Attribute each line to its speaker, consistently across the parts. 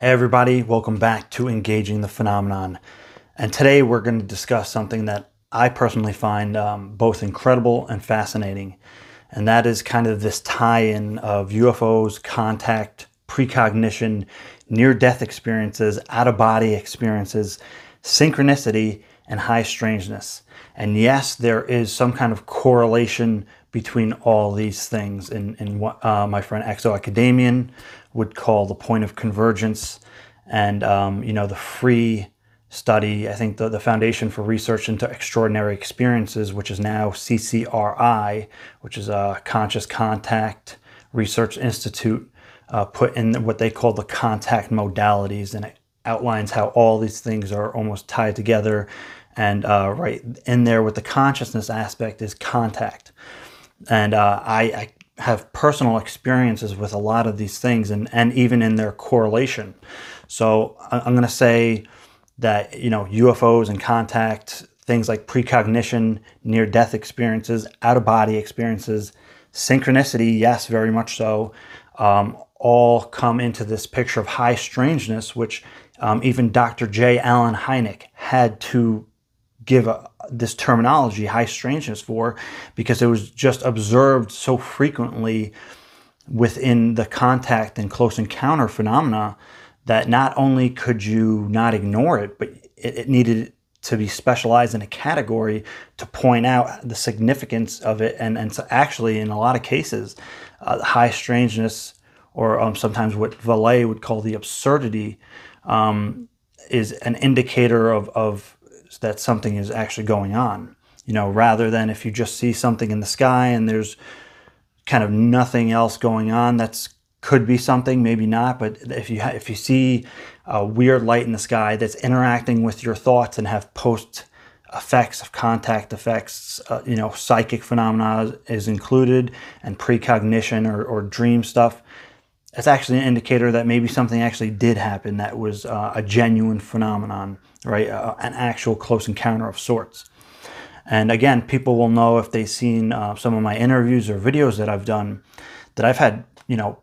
Speaker 1: Hey, everybody, welcome back to Engaging the Phenomenon. And today we're going to discuss something that I personally find um, both incredible and fascinating. And that is kind of this tie in of UFOs, contact, precognition, near death experiences, out of body experiences, synchronicity, and high strangeness. And yes, there is some kind of correlation between all these things in, in what uh, my friend Exo Academian would call the point of convergence. And, um, you know, the FREE study, I think the, the Foundation for Research into Extraordinary Experiences, which is now CCRI, which is a Conscious Contact Research Institute, uh, put in what they call the contact modalities. And it outlines how all these things are almost tied together. And uh, right in there with the consciousness aspect is contact. And uh, I, I have personal experiences with a lot of these things and, and even in their correlation. So I'm going to say that, you know, UFOs and contact, things like precognition, near death experiences, out of body experiences, synchronicity, yes, very much so, um, all come into this picture of high strangeness, which um, even Dr. J. Allen Hynek had to give a, this terminology, high strangeness, for because it was just observed so frequently within the contact and close encounter phenomena that not only could you not ignore it, but it, it needed to be specialized in a category to point out the significance of it. And, and so actually, in a lot of cases, uh, high strangeness, or um, sometimes what Vallée would call the absurdity, um, is an indicator of, of that something is actually going on. You know, rather than if you just see something in the sky and there's kind of nothing else going on, that's could be something, maybe not. But if you ha- if you see a weird light in the sky that's interacting with your thoughts and have post effects of contact effects, uh, you know, psychic phenomena is included, and precognition or, or dream stuff. That's actually an indicator that maybe something actually did happen that was uh, a genuine phenomenon right? Uh, an actual close encounter of sorts. And again, people will know if they've seen uh, some of my interviews or videos that I've done that I've had, you know,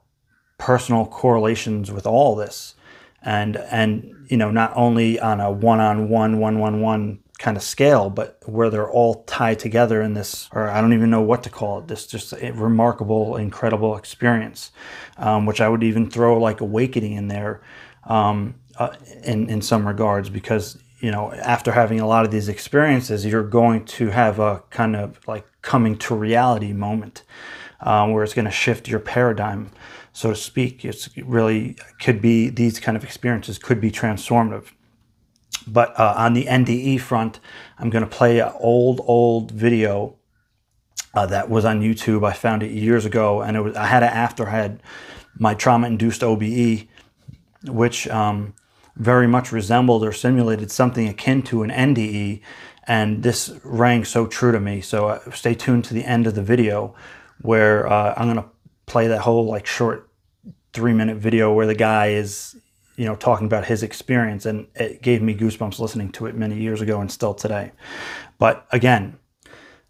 Speaker 1: personal correlations with all this. And, and you know, not only on a one on one, one, one, one kind of scale, but where they're all tied together in this, or I don't even know what to call it, this just a remarkable, incredible experience, um, which I would even throw like awakening in there. Um, uh, in in some regards because you know after having a lot of these experiences you're going to have a kind of like coming to reality moment um, where it's going to shift your paradigm so to speak it's really could be these kind of experiences could be transformative but uh, on the nde front i'm going to play an old old video uh, that was on youtube i found it years ago and it was i had it after i had my trauma induced obe which um, very much resembled or simulated something akin to an NDE, and this rang so true to me. So uh, stay tuned to the end of the video where uh, I'm going to play that whole like short three minute video where the guy is you know talking about his experience and it gave me goosebumps listening to it many years ago and still today but again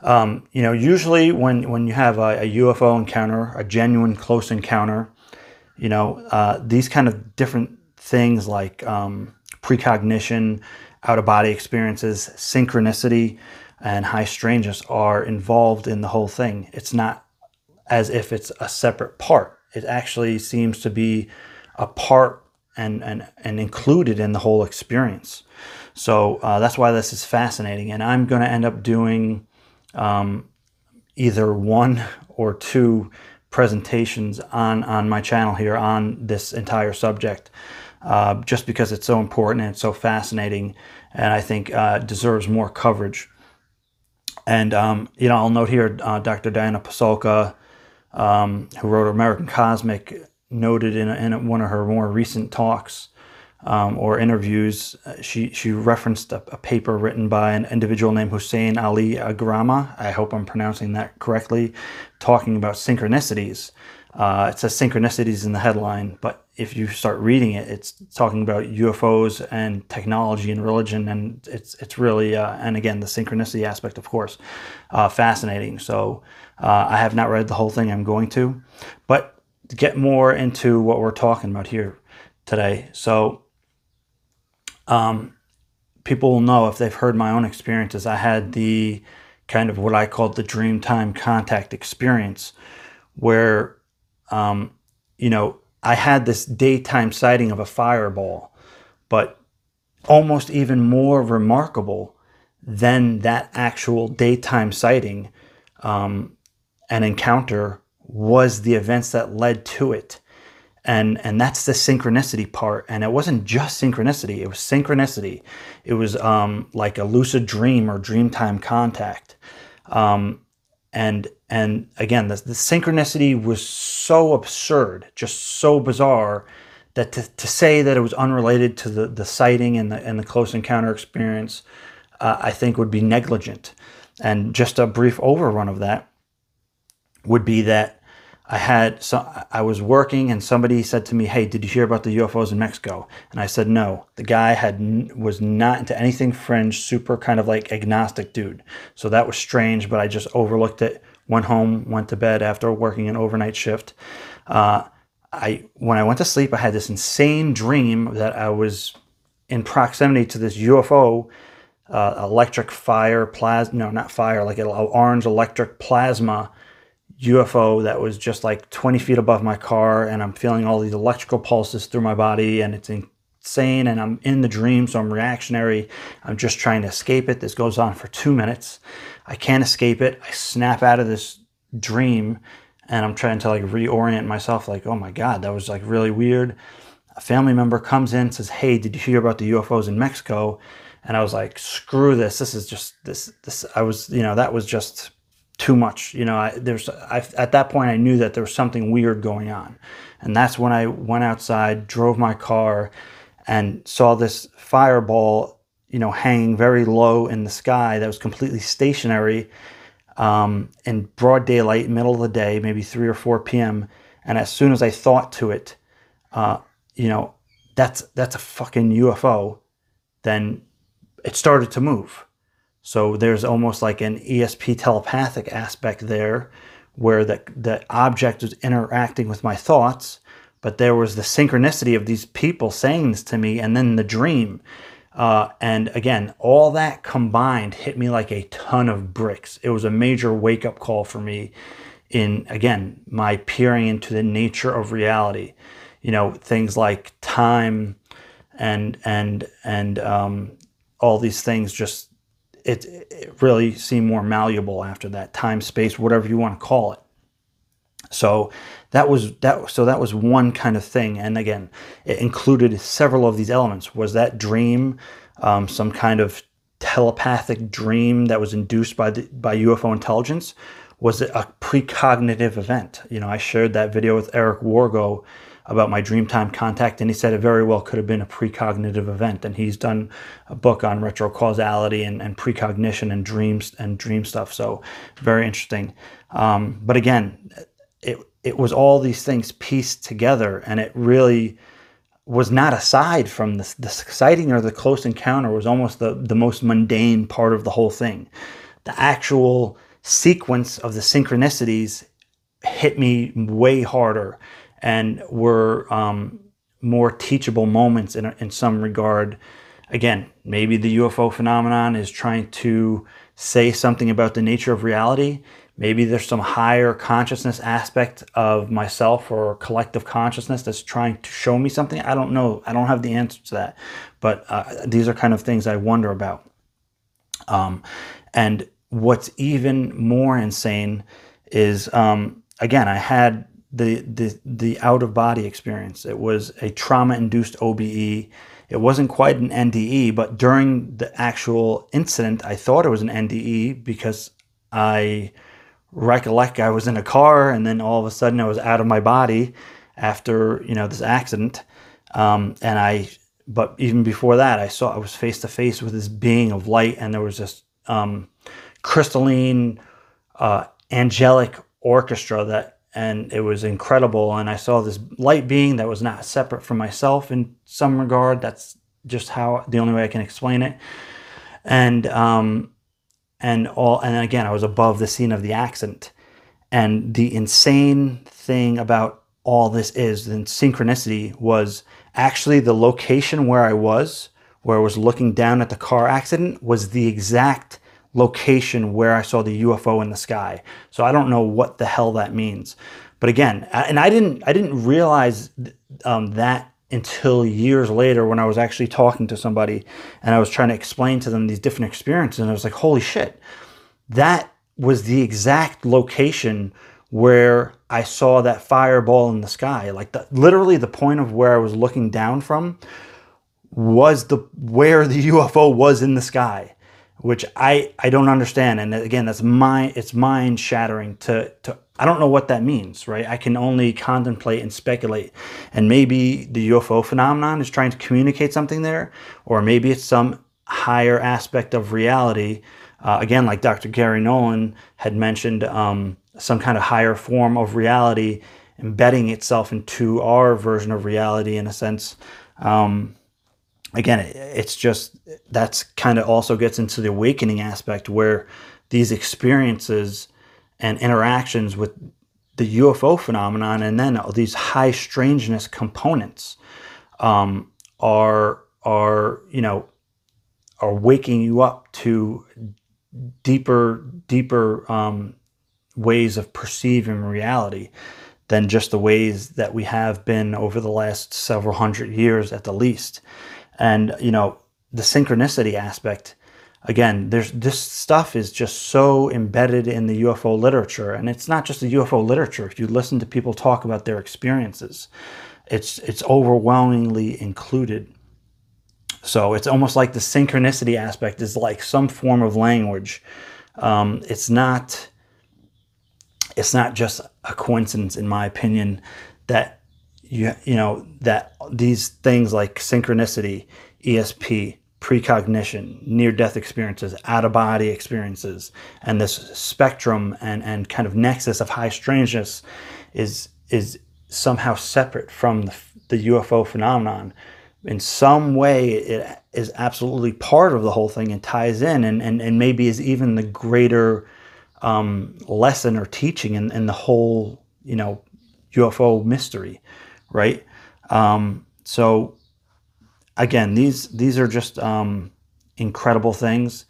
Speaker 1: um, you know usually when when you have a, a, ufo encounter a genuine close encounter you know uh, these kind of different things like um, precognition, out of body experiences, synchronicity, and high strangeness are involved in the whole thing. It's not as if it's a separate part. It actually seems to be a part and, and, and included in the whole experience. So uh, that's why this is fascinating. And I'm going to end up doing um, either one or two presentations on, on my channel here on this entire subject uh, just because it's so important and it's so fascinating, and I think uh, deserves more coverage. And um, you know, I'll note here, uh, Dr. Diana Pasulka, um, who wrote American Cosmic, noted in, in one of her more recent talks um, or interviews, uh, she she referenced a, a, paper written by an individual named Hussein Ali Agrama. I hope I'm pronouncing that correctly, talking about synchronicities. Uh, it says synchronicities in the headline, but if you start reading it, it's talking about UFOs and technology and religion, and it's it's really uh, and again the synchronicity aspect, of course, uh, fascinating. So uh, I have not read the whole thing. I'm going to, but get more into what we're talking about here, today. So, um, people will know if they've heard my own experiences. I had the kind of what I called the dream time contact experience, where, um, you know, I had this daytime sighting of a fireball, but almost even more remarkable than that actual daytime sighting um, and encounter was the events that led to it. And and that's the synchronicity part. And it wasn't just synchronicity. It was synchronicity. It was um, like a lucid dream or dream time contact. Um, and and again the, the synchronicity was so absurd just so bizarre that to, to say that it was unrelated to the, the sighting and the, and the close encounter experience uh, i think would be negligent. And just a brief overrun of that would be that I had so I was working and somebody said to me, "Hey, did you hear about the UFOs in Mexico?" And I said, "No." The guy had was not into anything fringe, super kind of like agnostic dude. So that was strange, but I just overlooked it. Went home, went to bed after working an overnight shift. Uh, I when I went to sleep, I had this insane dream that I was in proximity to this UFO, uh, electric fire plasma. No, not fire, like an orange electric plasma UFO that was just like 20 feet above my car, and I'm feeling all these electrical pulses through my body, and it's insane. And I'm in the dream, so I'm reactionary. I'm just trying to escape it. This goes on for two minutes. I can't escape it. I snap out of this dream, and I'm trying to like reorient myself. Like, oh my god, that was like really weird. A family member comes in, says, "Hey, did you hear about the UFOs in Mexico?" And I was like, "Screw this! This is just this. This. I was, you know, that was just." Too much. You know, I, there's I, at that point I knew that there was something weird going on, and that's when I went outside, drove my car, and saw this fireball, you know, hanging very low in the sky that was completely stationary, um, in broad daylight, middle of the day, maybe three or four p.m. And as soon as I thought to it, uh, you know, that's that's a fucking UFO, then it started to move so there's almost like an ESP telepathic aspect there where the, the object was interacting with my thoughts, but there was the synchronicity of these people saying this to me and then the dream. Uh, and again, all that combined hit me like a ton of bricks. It was a major wake up call for me in, again, my peering into the nature of reality. You know, things like time and, and, and, um, all these things just it, it really seemed more malleable after that time space whatever you want to call it. So that was that so that was one kind of thing and again it included several of these elements. Was that dream um, some kind of telepathic dream that was induced by the by ufo intelligence? Was it a precognitive event? You know i shared that video with eric wargo about my Dreamtime contact, and he said it very well could have been a precognitive event. And he's done a book on retrocausality and, and precognition and dreams and dream stuff. So very interesting. Um, but again, it it was all these things pieced together, and it really was not aside from the, the sighting or the close encounter was almost the, the most mundane part of the whole thing. The actual sequence of the synchronicities hit me way harder and were um, more teachable moments in, in some regard. Again, maybe the UFO phenomenon is trying to say something about the nature of reality. Maybe there's some higher consciousness aspect of myself or collective consciousness that's trying to show me something. I don't know. I don't have the answer to that. But uh, these are kind of things I wonder about. Um, and what's even more insane is, um, again, I had the the the out of body experience. It was a trauma induced OBE. It wasn't quite an NDE, but during the actual incident, I thought it was an NDE because I recollect I was in a car and then all of a sudden I was out of my body after you know this accident. Um, and I, but even before that, I saw I was face to face with this being of light, and there was this um, crystalline, uh, angelic orchestra that and it was incredible. And I saw this light being that was not separate from myself in some regard. That's just how the only way I can explain it. And um, and all and again, I was above the scene of the accident. And the insane thing about all this is, the synchronicity was actually the location where I was, where I was looking down at the car accident, was the exact location where I saw the UFO in the sky. So I don't know what the hell that means. But again, and I didn't I didn't realize um, that until years later when I was actually talking to somebody and I was trying to explain to them these different experiences, and I was like, holy shit, that was the exact location where I saw that fireball in the sky. Like the, literally the point of where I was looking down from was the where the UFO was in the sky, which I I don't understand. And again, that's my it's mind shattering to to I don't know what that means, right? I can only contemplate and speculate. And maybe the UFO phenomenon is trying to communicate something there, or maybe it's some higher aspect of reality. Uh, again, like Dr. Garry Nolan had mentioned, um, some kind of higher form of reality embedding itself into our version of reality in a sense. Um, again, it's just that's kind of also gets into the awakening aspect where these experiences and interactions with the UFO phenomenon and then these high strangeness components um, are are you know are waking you up to deeper deeper um, ways of perceiving reality than just the ways that we have been over the last several hundred years at the least and you know the synchronicity aspect again, there's this stuff is just so embedded in the UFO literature, and it's not just the UFO literature. If you listen to people talk about their experiences, it's it's overwhelmingly included. So it's almost like the synchronicity aspect is like some form of language. Um, it's not. It's not just a coincidence, in my opinion, that you you know that these things like synchronicity, ESP, precognition, near death experiences, out of body experiences, and this spectrum and, and kind of nexus of high strangeness is, is somehow separate from the, the UFO phenomenon. In some way, it is absolutely part of the whole thing and ties in, and, and, and maybe is even the greater um, lesson or teaching in, in the whole, you know, UFO mystery, right? Um, so again, these these are just um, incredible things,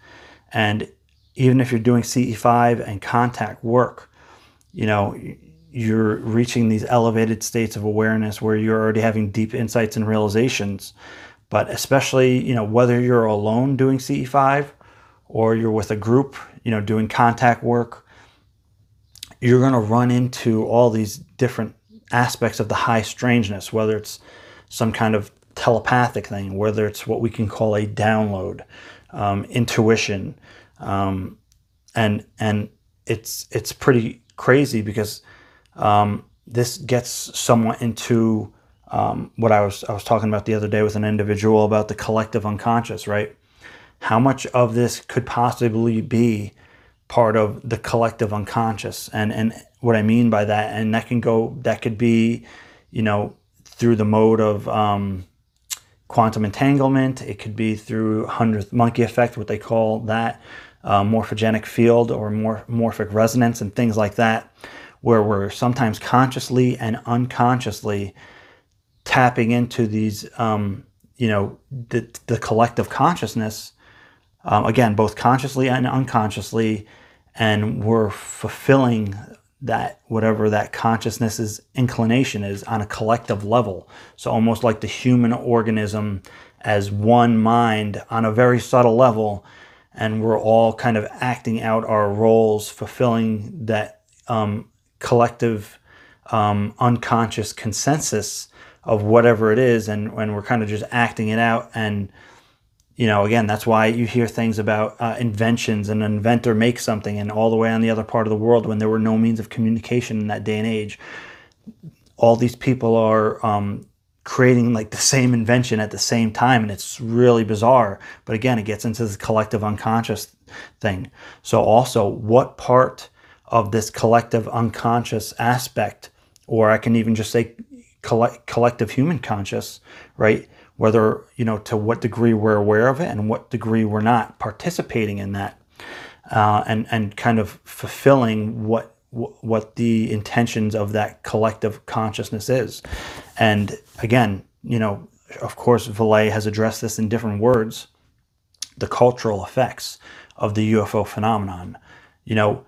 Speaker 1: and even if you're doing CE5 and contact work, you know you're reaching these elevated states of awareness where you're already having deep insights and realizations. But especially, you know, whether you're alone doing CE5 or you're with a group, you know, doing contact work, you're going to run into all these different aspects of the high strangeness, whether it's some kind of telepathic thing, whether it's what we can call a download, um, intuition, um, and and it's it's pretty crazy because um, this gets somewhat into um, what I was I was talking about the other day with an individual about the collective unconscious, right? How much of this could possibly be part of the collective unconscious, and and what I mean by that, and that can go that could be, you know, through the mode of um, quantum entanglement. It could be through hundredth monkey effect, what they call that uh, morphogenic field or mor- morphic resonance, and things like that, where we're sometimes consciously and unconsciously tapping into these, um, you know, the, the collective consciousness. Um, again, both consciously and unconsciously, and we're fulfilling that whatever that consciousness's inclination is on a collective level. So almost like the human organism as one mind on a very subtle level, and we're all kind of acting out our roles, fulfilling that um, collective um, unconscious consensus of whatever it is, and, and we're kind of just acting it out and you know, again, that's why you hear things about uh, inventions and an inventor makes something, and all the way on the other part of the world when there were no means of communication in that day and age, all these people are um, creating like the same invention at the same time, and it's really bizarre. But again, it gets into the collective unconscious thing. So, also, what part of this collective unconscious aspect, or I can even just say collect, collective human conscious, right? Whether you know to what degree we're aware of it and what degree we're not participating in that uh, and and kind of fulfilling what what the intentions of that collective consciousness is and again you know of course, Vallée has addressed this in different words the cultural effects of the UFO phenomenon. You know,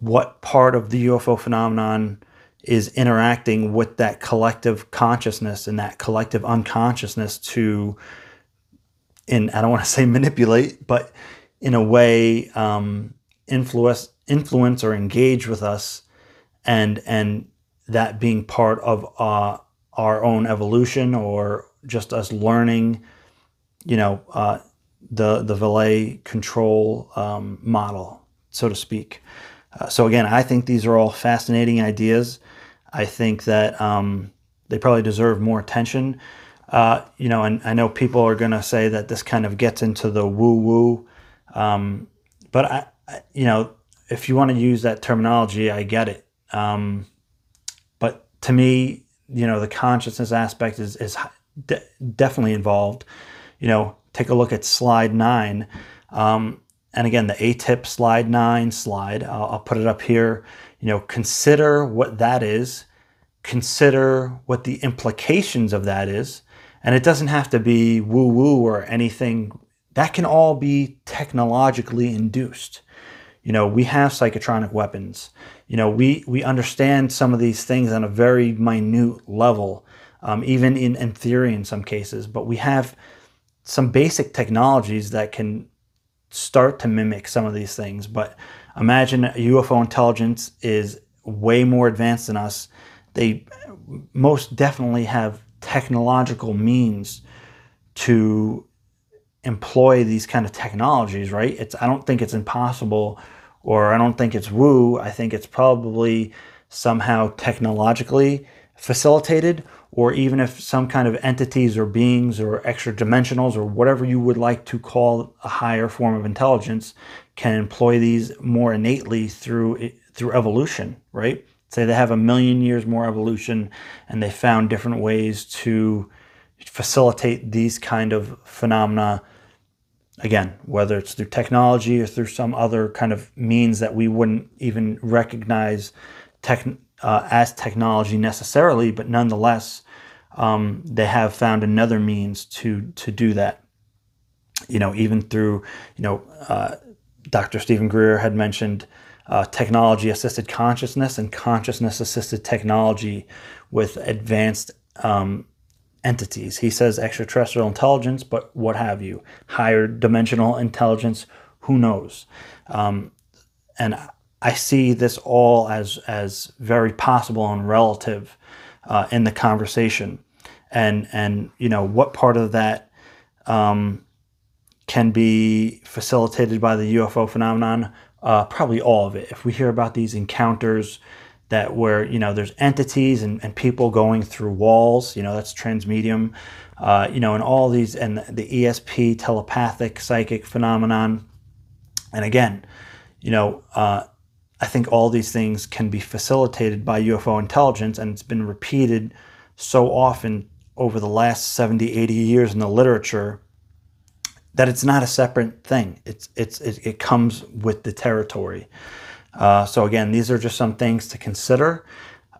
Speaker 1: what part of the UFO phenomenon is interacting with that collective consciousness and that collective unconsciousness to, in I don't want to say manipulate, but in a way um, influence influence or engage with us, and and that being part of uh, our own evolution or just us learning, you know, uh, the the Vallée control um, model, so to speak. Uh, so again, I think these are all fascinating ideas. I think that um, they probably deserve more attention. Uh, you know, and I know people are going to say that this kind of gets into the woo woo, um, but I, I, you know, if you want to use that terminology, I get it. Um, but to me, you know, the consciousness aspect is is de- definitely involved. You know, take a look at slide nine. Um, and again, the AATIP slide nine slide, I'll, I'll put it up here. You know, consider what that is, consider what the implications of that is. And it doesn't have to be woo woo or anything. That can all be technologically induced. You know, we have psychotronic weapons. You know, we, we understand some of these things on a very minute level, um, even in, in theory in some cases. But we have some basic technologies that can start to mimic some of these things. But imagine UFO intelligence is way more advanced than us. They most definitely have technological means to employ these kind of technologies, right? It's I don't think it's impossible or I don't think it's woo. I think it's probably somehow technologically facilitated or even if some kind of entities or beings or extra dimensionals or whatever you would like to call a higher form of intelligence can employ these more innately through through evolution, right? Say they have a million years more evolution and they found different ways to facilitate these kind of phenomena again, whether it's through technology or through some other kind of means that we wouldn't even recognize tech, uh, as technology necessarily, but nonetheless, um, they have found another means to to do that. You know, even through you know, uh, Dr. Steven Greer had mentioned uh, technology assisted consciousness and consciousness assisted technology with advanced um, entities. He says extraterrestrial intelligence, but what have you, higher dimensional intelligence, who knows? Um, and I see this all as as very possible and relative uh, in the conversation, and and you know what part of that um, can be facilitated by the UFO phenomenon. Uh, probably all of it. If we hear about these encounters that where you know there's entities and, and people going through walls, you know that's transmedium, uh, you know, and all these and the ESP telepathic psychic phenomenon, and again, you know. Uh, I think all these things can be facilitated by UFO intelligence, and it's been repeated so often over the last 70, 80 years in the literature that it's not a separate thing. It's, it's, it, it comes with the territory. Uh, so, again, these are just some things to consider.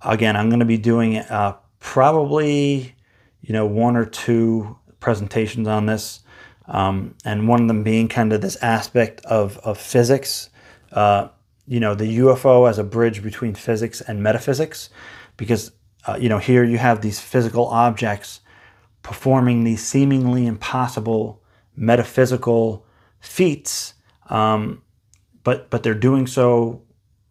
Speaker 1: Again, I'm going to be doing uh, probably you know one or two presentations on this, um, and one of them being kind of this aspect of, of physics. Uh, you know the UFO as a bridge between physics and metaphysics, because uh, you know here you have these physical objects performing these seemingly impossible metaphysical feats, um, but but they're doing so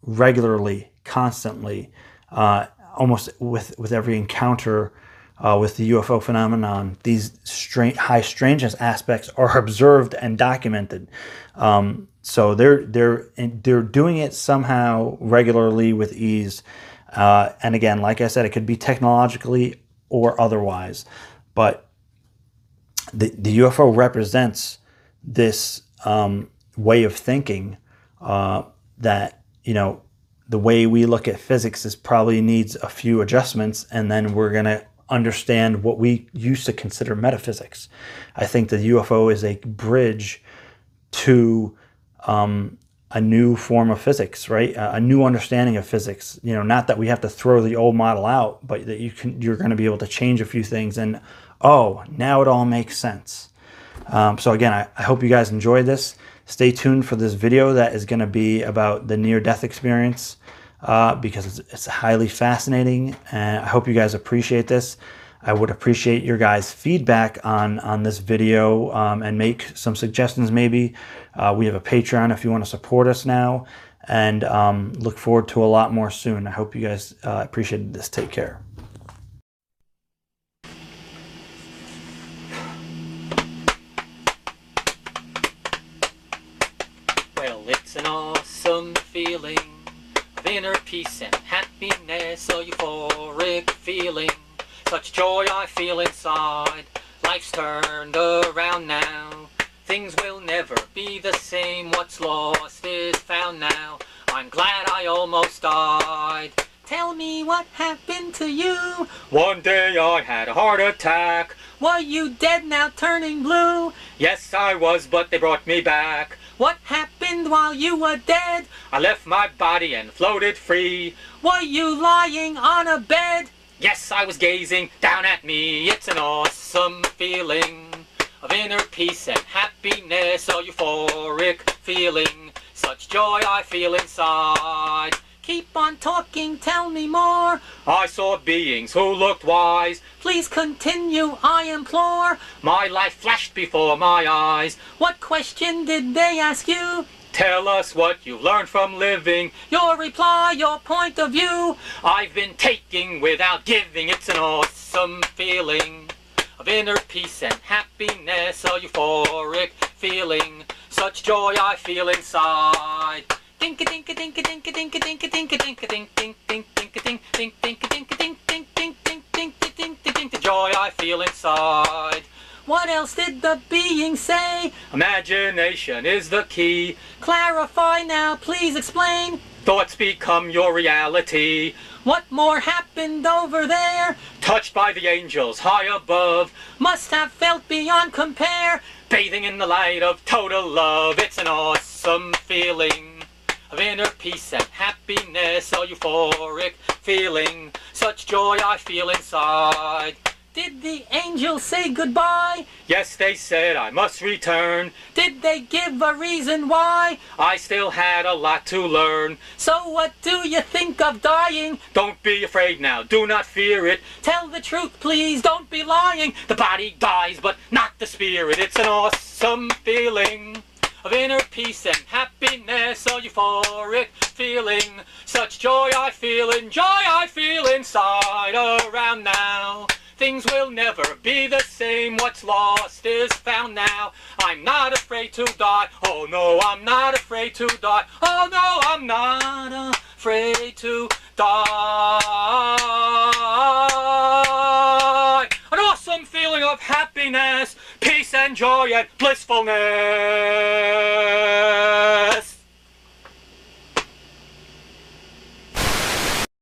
Speaker 1: regularly, constantly, uh, almost with with every encounter. Uh, with the UFO phenomenon, these strange, high strangeness aspects are observed and documented. Um, so they're they're they're doing it somehow regularly with ease. Uh, and again, like I said, it could be technologically or otherwise, but the the UFO represents this um, way of thinking uh, that you know the way we look at physics is probably needs a few adjustments, and then we're gonna understand what we used to consider metaphysics. I think the UFO is a bridge to um, a new form of physics, right? A, new understanding of physics. You know, not that we have to throw the old model out, but that you can you're going to be able to change a few things and oh, now it all makes sense. Um, so again, I, I hope you guys enjoyed this. Stay tuned for this video that is going to be about the near-death experience uh, because it's, it's highly fascinating, and I hope you guys appreciate this. I would appreciate your guys' feedback on on this video um, and make some suggestions. Maybe uh, we have a Patreon if you want to support us now, and um, look forward to a lot more soon. I hope you guys uh, appreciated this. Take care.
Speaker 2: Well, it's an awesome feeling of inner peace and happiness, a euphoric feeling. Such joy I feel inside. Life's turned around now. Things will never be the same. What's lost is found now. I'm glad I almost died. Tell me what happened to you. One day I had a heart attack. Were you dead now turning blue? Yes, I was, but they brought me back. What happened while you were dead? I left my body and floated free. Were you lying on a bed? Yes, I was gazing down at me. It's an awesome feeling of inner peace and happiness, a euphoric feeling. Such joy I feel inside. Keep on talking, tell me more. I saw beings who looked wise. Please continue, I implore. My life flashed before my eyes. What question did they ask you? Tell us what you've learned from living. Your reply, your point of view. I've been taking without giving. It's an awesome feeling of inner peace and happiness, a euphoric feeling. Such joy I feel inside. Dink a dink a dink a dink a dink dink dink a dink dink dink dink dink a dink dink dink a dink a dink dink dink dink dink dink dink dink the joy I feel inside. What else did the being say? Imagination is the key. Clarify now, please explain. Thoughts become your reality. What more happened over there? Touched by the angels high above. Must have felt beyond compare. Bathing in the light of total love. It's an awesome feeling of inner peace and happiness, a euphoric feeling. Such joy I feel inside. Did the angels say goodbye? Yes, they said I must return. Did they give a reason why? I still had a lot to learn. So what do you think of dying? Don't be afraid now, do not fear it. Tell the truth, please, don't be lying. The body dies, but not the spirit. It's an awesome feeling of inner peace and happiness, a euphoric feeling. Such joy I feel and joy I feel inside around now. Things will never be the same. What's lost is found now. I'm not afraid to die. Oh no, I'm not afraid to die. Oh no, I'm not afraid to die. An awesome feeling of happiness, peace and joy and blissfulness.